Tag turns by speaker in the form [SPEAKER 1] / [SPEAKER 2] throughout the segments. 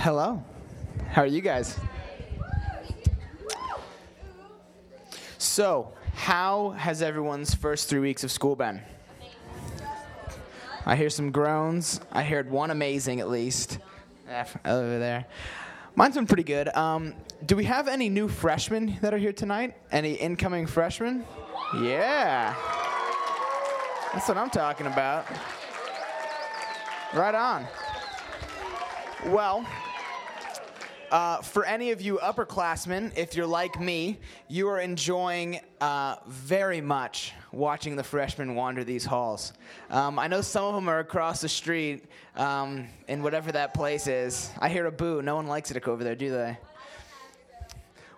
[SPEAKER 1] Hello. How are you guys? So, how has everyone's first three weeks of school been? I hear some groans. I heard one amazing at least. Yeah, over there. Mine's been pretty good. Um, do we have any new freshmen that are here tonight? Any incoming freshmen? Yeah. That's what I'm talking about. Right on. Well, uh, for any of you upperclassmen, if you're like me, you are enjoying uh, very much watching the freshmen wander these halls. Um, I know some of them are across the street um, in whatever that place is. I hear a boo. No one likes it to go over there, do they?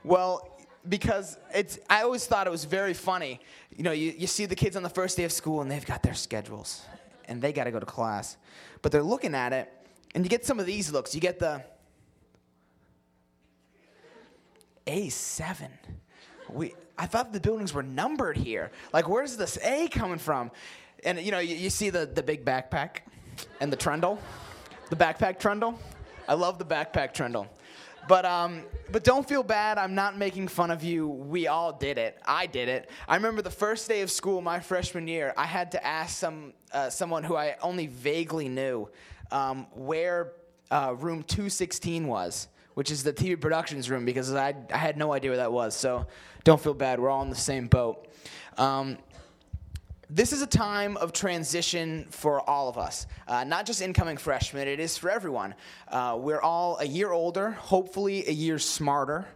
[SPEAKER 1] Well, because it's, I always thought it was very funny. You know, you, you see the kids on the first day of school and they've got their schedules and they got to go to class. But they're looking at it and you get some of these looks. You get the A7. We, I thought the buildings were numbered here. Like, where's this A coming from? And, you know, you, you see the, the big backpack and the trundle, the backpack trundle. I love the backpack trundle. But um, but don't feel bad. I'm not making fun of you. We all did it. I did it. I remember the first day of school, my freshman year. I had to ask some uh, someone who I only vaguely knew um, where uh, room 216 was, which is the TV productions room, because I I had no idea where that was. So don't feel bad. We're all in the same boat. Um, this is a time of transition for all of us, uh, not just incoming freshmen, it is for everyone. Uh, we're all a year older, hopefully a year smarter.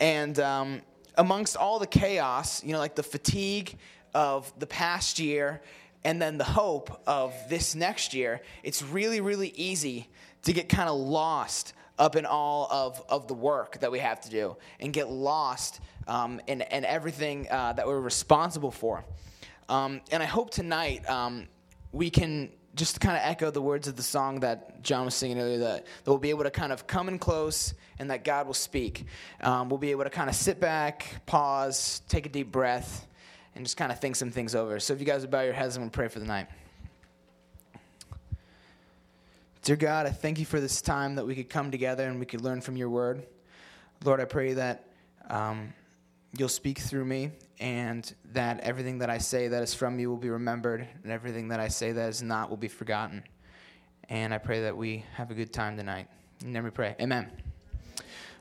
[SPEAKER 1] And um, amongst all the chaos, you know, like the fatigue of the past year and then the hope of this next year, it's really, really easy to get kind of lost up in all of, of the work that we have to do and get lost um, in, in everything uh, that we're responsible for. Um, and I hope tonight um, we can just kind of echo the words of the song that John was singing earlier that, that we'll be able to kind of come in close and that God will speak. Um, we'll be able to kind of sit back, pause, take a deep breath, and just kind of think some things over. So if you guys would bow your heads, I'm going to pray for the night. Dear God, I thank you for this time that we could come together and we could learn from your word. Lord, I pray that um, you'll speak through me and that everything that I say that is from you will be remembered, and everything that I say that is not will be forgotten. And I pray that we have a good time tonight. And then we pray. Amen.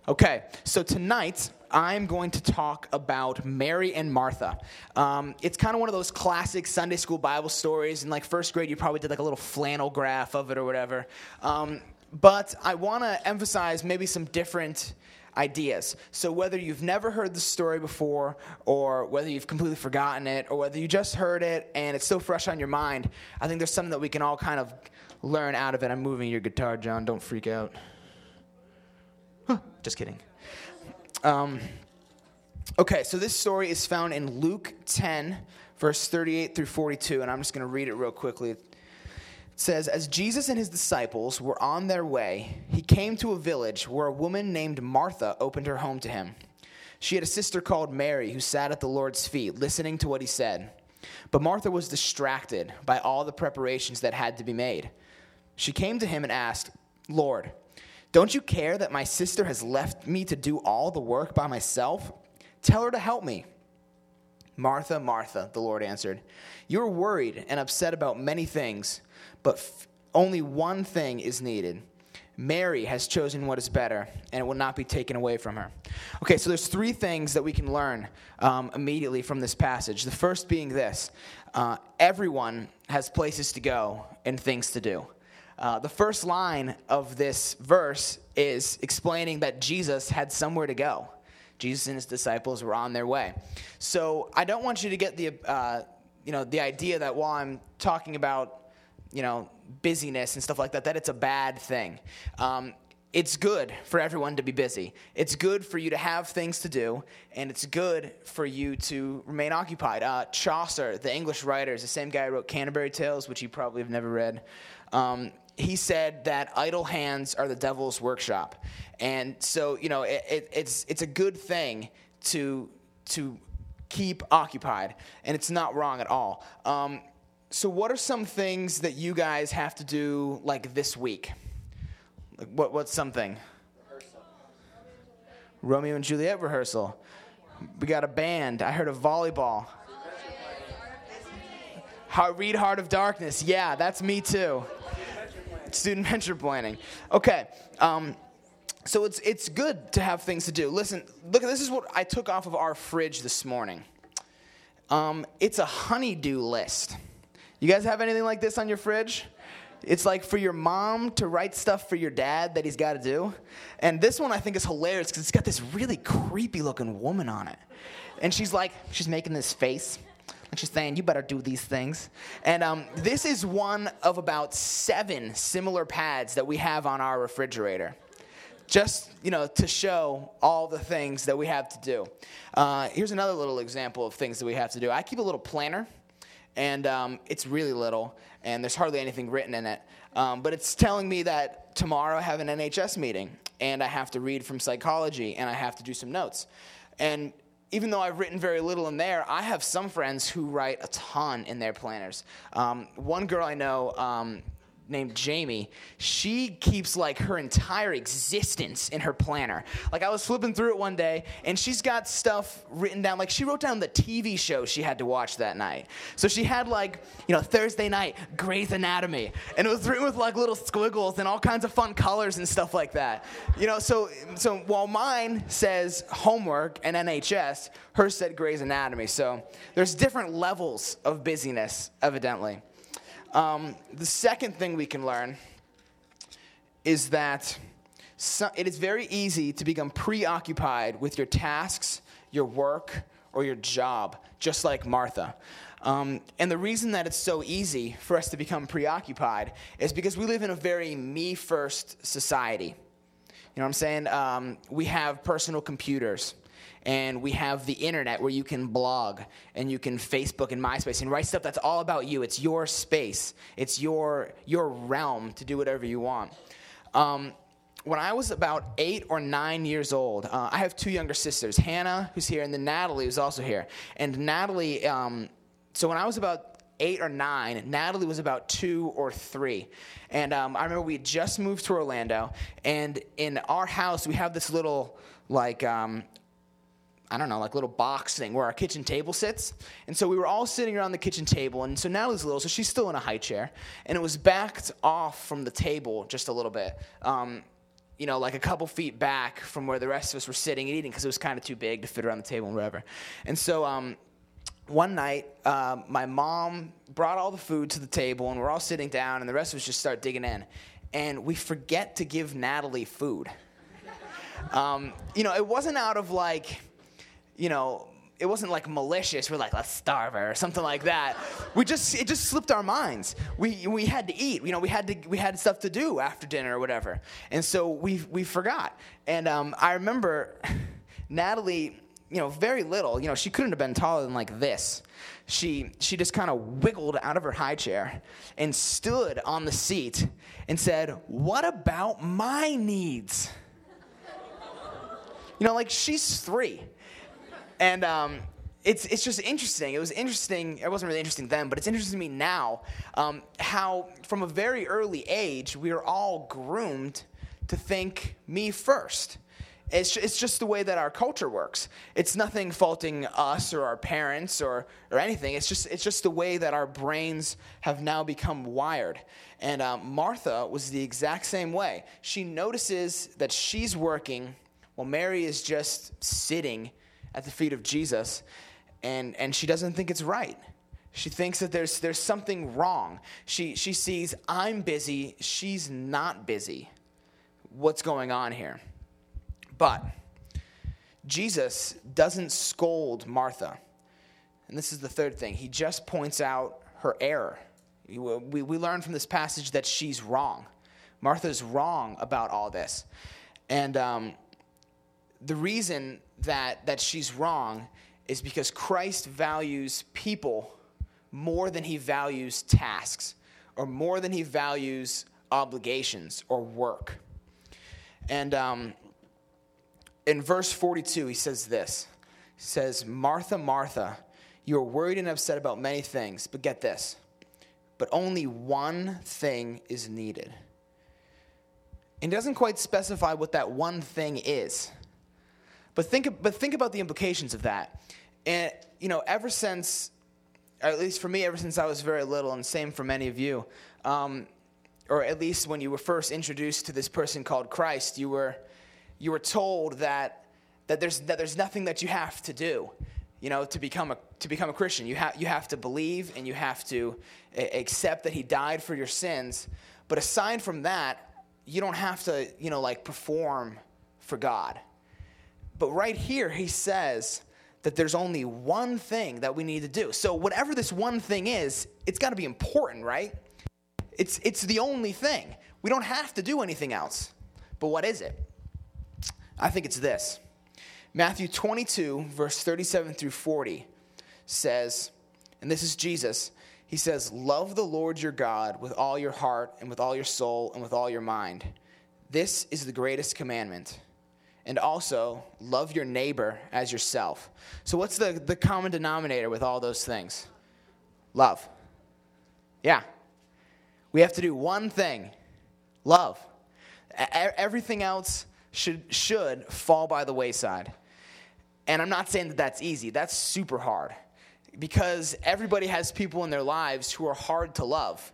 [SPEAKER 1] Okay, so tonight I'm going to talk about Mary and Martha. Um, it's kind of one of those classic Sunday school Bible stories. In like first grade, you probably did like a little flannel graph of it or whatever. Um, but I want to emphasize maybe some different ideas. So, whether you've never heard the story before, or whether you've completely forgotten it, or whether you just heard it and it's still fresh on your mind, I think there's something that we can all kind of learn out of it. I'm moving your guitar, John. Don't freak out. Huh, just kidding. Um, okay, so this story is found in Luke 10, verse 38 through 42, and I'm just going to read it real quickly It says, As Jesus and his disciples were on their way, he came to a village where a woman named Martha opened her home to him. She had a sister called Mary who sat at the Lord's feet, listening to what he said. But Martha was distracted by all the preparations that had to be made. She came to him and asked, Lord, don't you care that my sister has left me to do all the work by myself? Tell her to help me. Martha, Martha, the Lord answered, You are worried and upset about many things but f- only one thing is needed. Mary has chosen what is better, and it will not be taken away from her. Okay, so there's three things that we can learn um, immediately from this passage. The first being this uh, everyone has places to go and things to do. Uh, the first line of this verse is explaining that Jesus had somewhere to go. Jesus and his disciples were on their way. So I don't want you to get the, uh, you know, the idea that while I'm talking about you know, busyness and stuff like that, that it's a bad thing. Um, it's good for everyone to be busy. It's good for you to have things to do, and it's good for you to remain occupied. Uh, Chaucer, the English writer, is the same guy who wrote Canterbury Tales, which you probably have never read. Um, he said that idle hands are the devil's workshop, and so you know it, it, it's it's a good thing to to keep occupied, and it's not wrong at all. Um, so, what are some things that you guys have to do like this week? Like what? What's something? Romeo and Juliet rehearsal. We got a band. I heard of volleyball. Heart, read Heart of Darkness. Yeah, that's me too. Student venture planning. Okay. Um, so it's it's good to have things to do. Listen, look. This is what I took off of our fridge this morning. Um, it's a honeydew list. You guys have anything like this on your fridge? It's like for your mom to write stuff for your dad that he's got to do. And this one I think is hilarious because it's got this really creepy looking woman on it. And she's like, she's making this face. And she's saying, You better do these things. And um, this is one of about seven similar pads that we have on our refrigerator. Just, you know, to show all the things that we have to do. Uh, here's another little example of things that we have to do. I keep a little planner, and um, it's really little, and there's hardly anything written in it. Um, but it's telling me that tomorrow I have an NHS meeting, and I have to read from psychology, and I have to do some notes. And even though I've written very little in there, I have some friends who write a ton in their planners. Um, one girl I know, um, named Jamie, she keeps like her entire existence in her planner. Like I was flipping through it one day and she's got stuff written down. Like she wrote down the TV show she had to watch that night. So she had like, you know, Thursday night, Grey's Anatomy. And it was written with like little squiggles and all kinds of fun colors and stuff like that. You know, so so while mine says homework and NHS, hers said Grey's Anatomy. So there's different levels of busyness, evidently. Um, the second thing we can learn is that so, it is very easy to become preoccupied with your tasks, your work, or your job, just like Martha. Um, and the reason that it's so easy for us to become preoccupied is because we live in a very me first society. You know what I'm saying? Um, we have personal computers and we have the internet where you can blog and you can Facebook and MySpace and write stuff that's all about you. It's your space. It's your your realm to do whatever you want. Um, when I was about eight or nine years old, uh, I have two younger sisters, Hannah, who's here, and then Natalie, who's also here. And Natalie, um, so when I was about eight or nine, Natalie was about two or three. And um, I remember we just moved to Orlando, and in our house, we have this little, like, um, I don't know, like little box thing where our kitchen table sits. And so we were all sitting around the kitchen table. And so Natalie's little, so she's still in a high chair. And it was backed off from the table just a little bit. Um, you know, like a couple feet back from where the rest of us were sitting and eating because it was kind of too big to fit around the table and whatever. And so um, one night, uh, my mom brought all the food to the table and we're all sitting down and the rest of us just start digging in. And we forget to give Natalie food. Um, you know, it wasn't out of like, you know, it wasn't like malicious. We're like, let's starve her or something like that. We just it just slipped our minds. We we had to eat. You know, we had to we had stuff to do after dinner or whatever, and so we we forgot. And um, I remember Natalie. You know, very little. You know, she couldn't have been taller than like this. She she just kind of wiggled out of her high chair and stood on the seat and said, "What about my needs?" You know, like she's three and um, it's, it's just interesting. It was interesting. It wasn't really interesting then, but it's interesting to me now um, how, from a very early age, we are all groomed to think me first. It's, it's just the way that our culture works. It's nothing faulting us or our parents or, or anything. It's just, it's just the way that our brains have now become wired. And um, Martha was the exact same way. She notices that she's working while Mary is just sitting at the feet of Jesus, and, and she doesn't think it's right. She thinks that there's, there's something wrong. She, she sees, I'm busy, she's not busy. What's going on here? But Jesus doesn't scold Martha. And this is the third thing. He just points out her error. We, we, learn from this passage that she's wrong. Martha's wrong about all this. And um, the reason that, that she's wrong is because Christ values people more than he values tasks or more than he values obligations or work. And um, in verse 42, he says this He says, Martha, Martha, you are worried and upset about many things, but get this, but only one thing is needed. and doesn't quite specify what that one thing is. But think, but think about the implications of that. And, you know, ever since, at least for me, ever since I was very little, and same for many of you, um, or at least when you were first introduced to this person called Christ, you were, you were told that, that, there's, that there's nothing that you have to do you know, to become a, to become a Christian. You, ha- you have to believe and you have to a- accept that he died for your sins. But aside from that, you don't have to, you know, like perform for God. But right here, he says that there's only one thing that we need to do. So, whatever this one thing is, it's got to be important, right? It's, it's the only thing. We don't have to do anything else. But what is it? I think it's this Matthew 22, verse 37 through 40 says, and this is Jesus, he says, Love the Lord your God with all your heart and with all your soul and with all your mind. This is the greatest commandment. And also, love your neighbor as yourself. So, what's the, the common denominator with all those things? Love. Yeah. We have to do one thing love. Everything else should, should fall by the wayside. And I'm not saying that that's easy, that's super hard because everybody has people in their lives who are hard to love.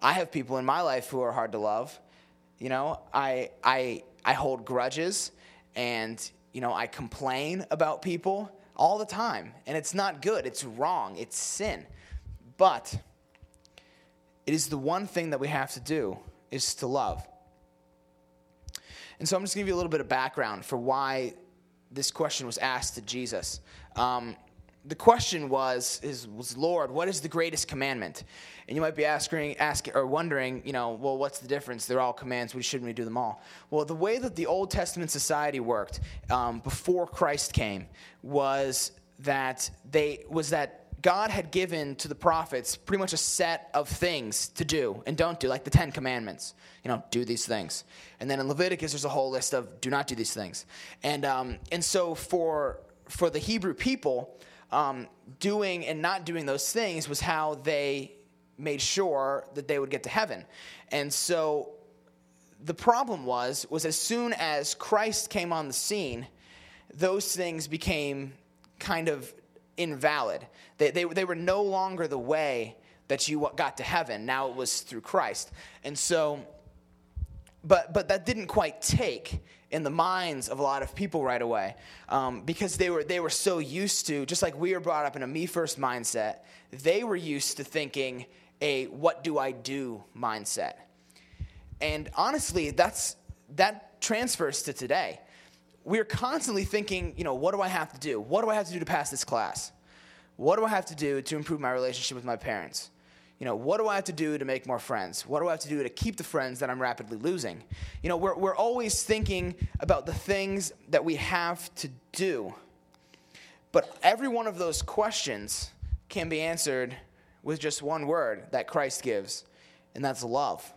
[SPEAKER 1] I have people in my life who are hard to love. You know, I, I, I hold grudges and, you know, I complain about people all the time. And it's not good, it's wrong, it's sin. But it is the one thing that we have to do is to love. And so I'm just going to give you a little bit of background for why this question was asked to Jesus. Um, the question was, is, was, Lord, what is the greatest commandment? And you might be asking, asking or wondering, you know, well, what's the difference? They're all commands. We shouldn't we do them all? Well, the way that the Old Testament society worked um, before Christ came was that they was that God had given to the prophets pretty much a set of things to do and don't do, like the Ten Commandments. You know, do these things. And then in Leviticus, there's a whole list of do not do these things. And um, and so for for the Hebrew people, um, doing and not doing those things was how they made sure that they would get to heaven. And so the problem was was as soon as Christ came on the scene, those things became kind of invalid. They, they, they were no longer the way that you got to heaven. Now it was through Christ. And so, but, but that didn't quite take in the minds of a lot of people right away um, because they were, they were so used to, just like we were brought up in a me first mindset, they were used to thinking a what do I do mindset. And honestly, that's, that transfers to today we're constantly thinking, you know, what do I have to do? What do I have to do to pass this class? What do I have to do to improve my relationship with my parents? You know, what do I have to do to make more friends? What do I have to do to keep the friends that I'm rapidly losing? You know, we're, we're always thinking about the things that we have to do. But every one of those questions can be answered with just one word that Christ gives, and that's love.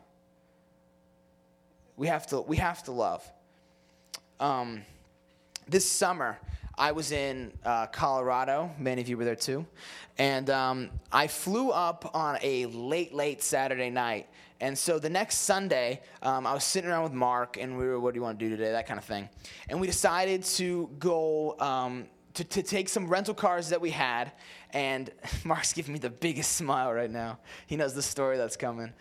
[SPEAKER 1] We have to, we have to love. Um, this summer, I was in uh, Colorado. Many of you were there too. And um, I flew up on a late, late Saturday night. And so the next Sunday, um, I was sitting around with Mark, and we were, what do you want to do today? That kind of thing. And we decided to go um, to, to take some rental cars that we had. And Mark's giving me the biggest smile right now. He knows the story that's coming.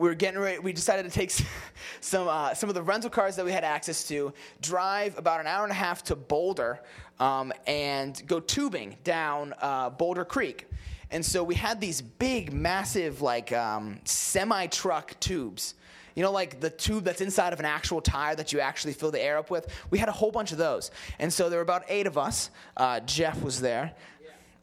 [SPEAKER 1] We were getting ready. We decided to take some uh, some of the rental cars that we had access to, drive about an hour and a half to Boulder, um, and go tubing down uh, Boulder Creek. And so we had these big, massive, like um, semi truck tubes. You know, like the tube that's inside of an actual tire that you actually fill the air up with? We had a whole bunch of those. And so there were about eight of us. Uh, Jeff was there.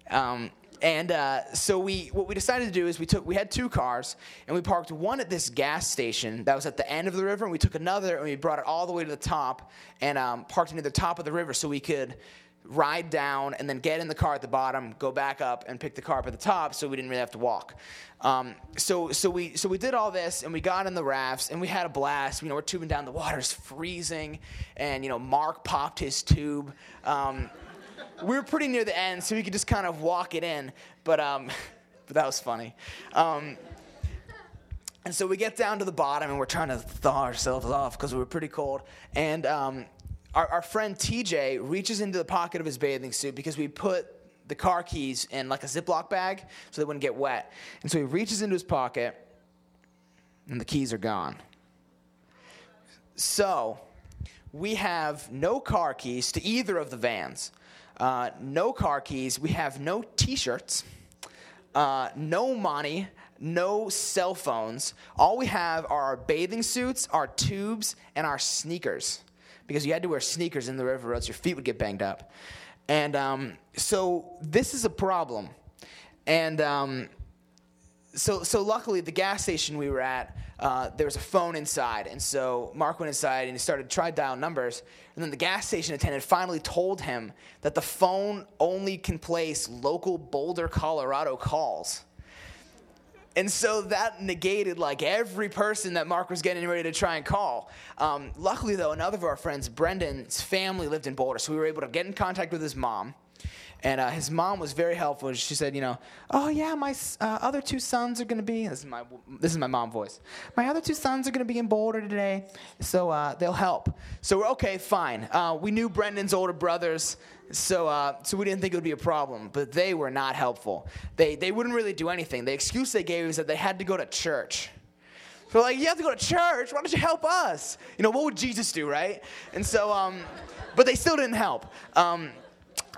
[SPEAKER 1] Um, and uh, so we, what we decided to do is we took, we had two cars, and we parked one at this gas station that was at the end of the river, and we took another and we brought it all the way to the top and um, parked near the top of the river so we could ride down and then get in the car at the bottom, go back up, and pick the car up at the top, so we didn't really have to walk. Um, so, so we, so we did all this, and we got in the rafts, and we had a blast. You know, we're tubing down, the water's freezing, and you know, Mark popped his tube. Um, we were pretty near the end, so we could just kind of walk it in. But, um, but that was funny. Um, and so we get down to the bottom and we're trying to thaw ourselves off because we were pretty cold. And um, our, our friend TJ reaches into the pocket of his bathing suit because we put the car keys in like a Ziploc bag so they wouldn't get wet. And so he reaches into his pocket and the keys are gone. So we have no car keys to either of the vans. Uh, no car keys. We have no t shirts, uh, no money, no cell phones. All we have are our bathing suits, our tubes, and our sneakers. Because you had to wear sneakers in the river, or else your feet would get banged up. And um, so this is a problem. And um, so, so luckily, the gas station we were at, uh, there was a phone inside, and so Mark went inside and he started to try dial numbers, and then the gas station attendant finally told him that the phone only can place local Boulder, Colorado calls. And so that negated like every person that Mark was getting ready to try and call. Um, luckily, though, another of our friends, Brendan's family lived in Boulder, so we were able to get in contact with his mom. And uh, his mom was very helpful. She said, you know, oh yeah, my uh, other two sons are going to be. This is my this is my mom voice. My other two sons are going to be in Boulder today, so uh, they'll help. So we're okay, fine. Uh, we knew Brendan's older brothers, so uh, so we didn't think it would be a problem. But they were not helpful. They they wouldn't really do anything. The excuse they gave was that they had to go to church. So like, you have to go to church. Why don't you help us? You know, what would Jesus do, right? And so, um, but they still didn't help. Um,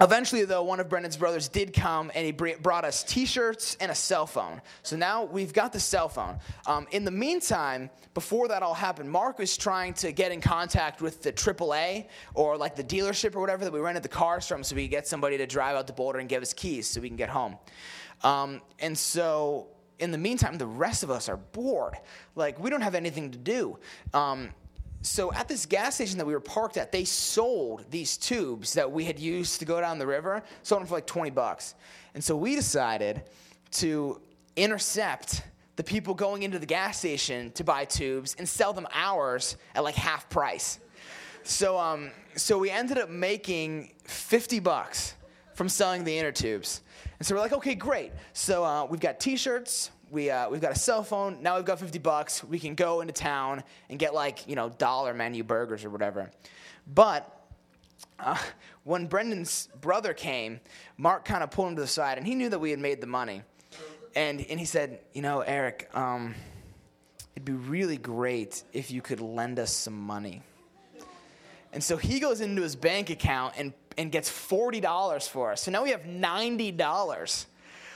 [SPEAKER 1] Eventually, though, one of Brendan's brothers did come and he brought us t shirts and a cell phone. So now we've got the cell phone. Um, in the meantime, before that all happened, Mark was trying to get in contact with the AAA or like the dealership or whatever that we rented the cars from so we could get somebody to drive out to Boulder and give us keys so we can get home. Um, and so in the meantime, the rest of us are bored. Like, we don't have anything to do. Um, so at this gas station that we were parked at, they sold these tubes that we had used to go down the river, sold them for like 20 bucks. And so we decided to intercept the people going into the gas station to buy tubes and sell them ours at like half price. So, um, so we ended up making 50 bucks from selling the inner tubes. And so we're like, okay, great. So uh, we've got t shirts, we, uh, we've got a cell phone. Now we've got 50 bucks. We can go into town and get like, you know, dollar menu burgers or whatever. But uh, when Brendan's brother came, Mark kind of pulled him to the side and he knew that we had made the money. And, and he said, you know, Eric, um, it'd be really great if you could lend us some money. And so he goes into his bank account and, and gets $40 for us. So now we have $90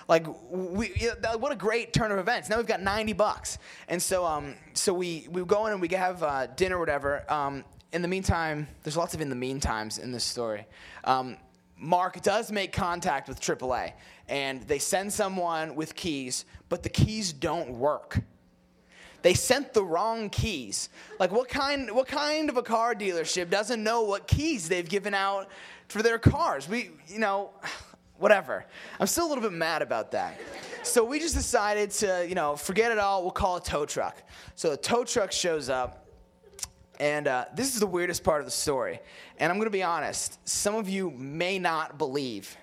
[SPEAKER 1] like we, what a great turn of events. Now we've got 90 bucks, and so um, so we we go in and we have uh, dinner or whatever. Um, in the meantime, there's lots of in the meantimes in this story. Um, Mark does make contact with AAA, and they send someone with keys, but the keys don't work. They sent the wrong keys. Like what kind what kind of a car dealership doesn't know what keys they've given out for their cars? We you know whatever. I'm still a little bit mad about that. So we just decided to, you know, forget it all. We'll call a tow truck. So the tow truck shows up, and uh, this is the weirdest part of the story. And I'm going to be honest, some of you may not believe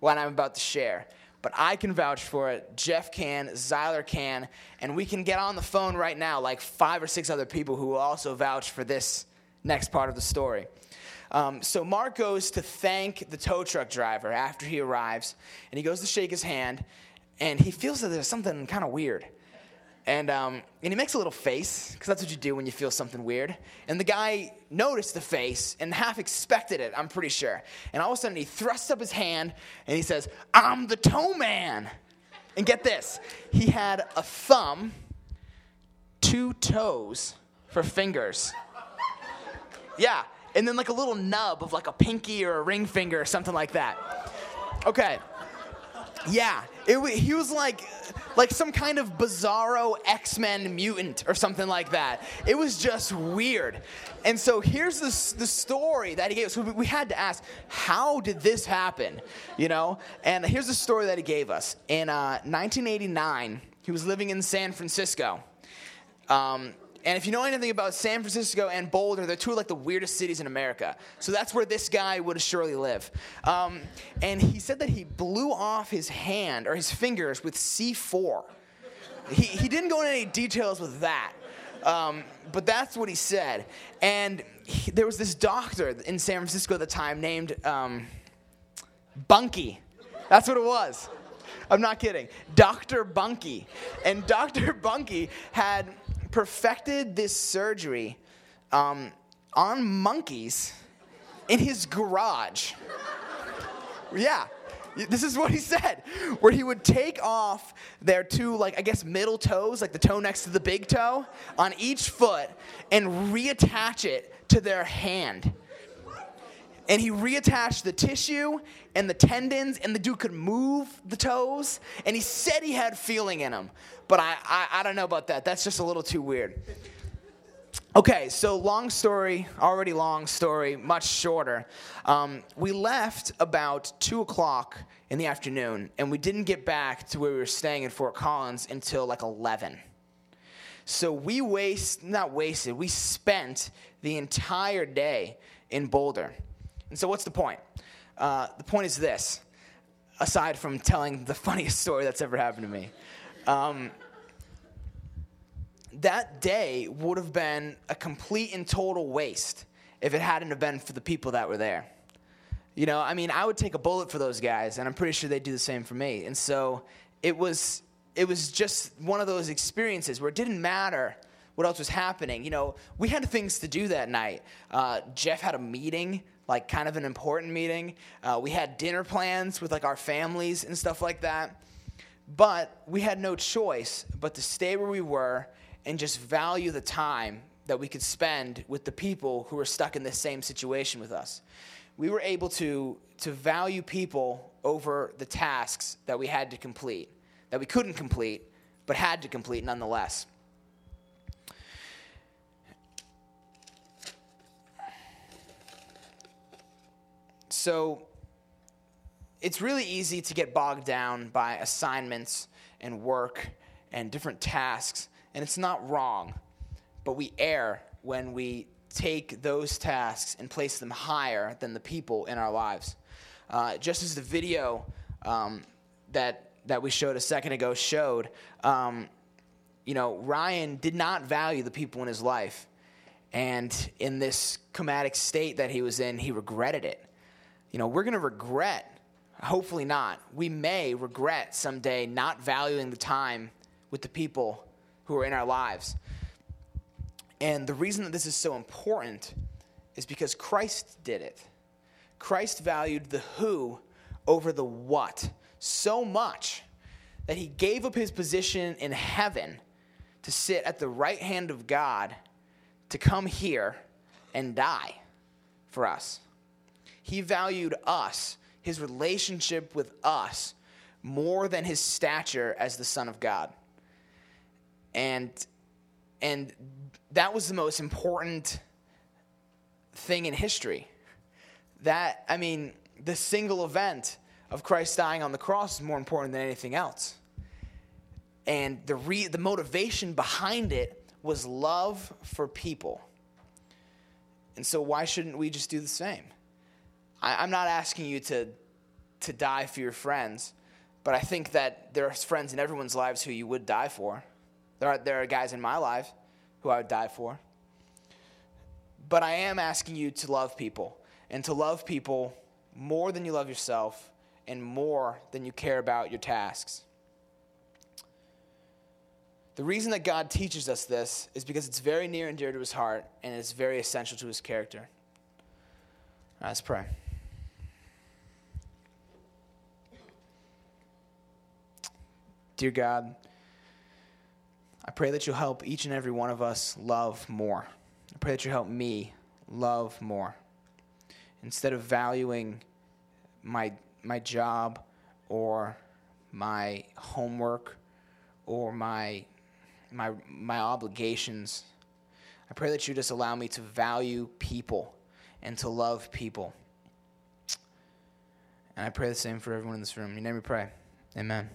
[SPEAKER 1] what I'm about to share, but I can vouch for it. Jeff can, Zyler can, and we can get on the phone right now, like five or six other people who will also vouch for this next part of the story. Um, so Mark goes to thank the tow truck driver after he arrives, and he goes to shake his hand, and he feels that there's something kind of weird. And, um, and he makes a little face, because that's what you do when you feel something weird. And the guy noticed the face and half expected it, I'm pretty sure. And all of a sudden, he thrusts up his hand and he says, I'm the tow man. And get this he had a thumb, two toes for fingers. Yeah, and then like a little nub of like a pinky or a ring finger or something like that. Okay. Yeah, it, he was like like some kind of bizarro X-Men mutant or something like that. It was just weird. And so here's the, the story that he gave us. So we had to ask, how did this happen? You know? And here's the story that he gave us. In uh, 1989, he was living in San Francisco. Um, and if you know anything about San Francisco and Boulder, they're two of like the weirdest cities in America. So that's where this guy would surely live. Um, and he said that he blew off his hand or his fingers with C4. he, he didn't go into any details with that. Um, but that's what he said. And he, there was this doctor in San Francisco at the time named um, Bunky. That's what it was. I'm not kidding. Dr. Bunky. And Dr. Bunky had perfected this surgery um, on monkeys in his garage. Yeah. This is what he said, where he would take off their two, like, I guess, middle toes, like the toe next to the big toe, on each foot and reattach it to their hand. And he reattached the tissue and the tendons, and the dude could move the toes. And he said he had feeling in him. But I, I, I don't know about that. That's just a little too weird. Okay, so long story, already long story, much shorter. Um, we left about 2 o'clock in the afternoon, and we didn't get back to where we were staying in Fort Collins until like 11. So we waste, not wasted, we spent the entire day in Boulder. And so what's the point? Uh, the point is this, aside from telling the funniest story that's ever happened to me. Um, that day would have been a complete and total waste if it hadn't have been for the people that were there. You know, I mean, I would take a bullet for those guys, and I'm pretty sure they'd do the same for me. And so it was, it was just one of those experiences where it didn't matter what else was happening. You know, we had things to do that night. Uh, Jeff had a meeting, like kind of an important meeting. Uh, we had dinner plans with like our families and stuff like that. But we had no choice but to stay where we were and just value the time that we could spend with the people who were stuck in the same situation with us. We were able to, to value people over the tasks that we had to complete, that we couldn't complete, but had to complete nonetheless. So it's really easy to get bogged down by assignments and work and different tasks and it's not wrong, but we err when we take those tasks and place them higher than the people in our lives. Uh, just as the video um, that that we showed a second ago showed, um, you know, Ryan did not value the people in his life, and in this comatic state that he was in, he regretted it. You know, we're going to regret. Hopefully not. We may regret someday not valuing the time with the people who are in our lives. And the reason that this is so important is because Christ did it. Christ valued the who over the what so much that he gave up his position in heaven to sit at the right hand of God to come here and die for us. He valued us, his relationship with us, more than his stature as the Son of God and and that was the most important thing in history. That I mean, the single event of Christ dying on the cross is more important than anything else. And the re- the motivation behind it was love for people. And so why shouldn't we just do the same? I, I'm not asking you to to die for your friends, but I think that there are friends in everyone's lives who you would die for. There are, there are guys in my life who I would die for. But I am asking you to love people and to love people more than you love yourself and more than you care about your tasks. The reason that God teaches us this is because it's very near and dear to his heart and it's very essential to his character. let's pray. Dear God, I pray that you'll help each and every one of us love more. I pray that you help me love more. Instead of valuing my, my job or my homework or my, my, my obligations, I pray that you just allow me to value people and to love people. And I pray the same for everyone in this room. In your name we pray. Amen.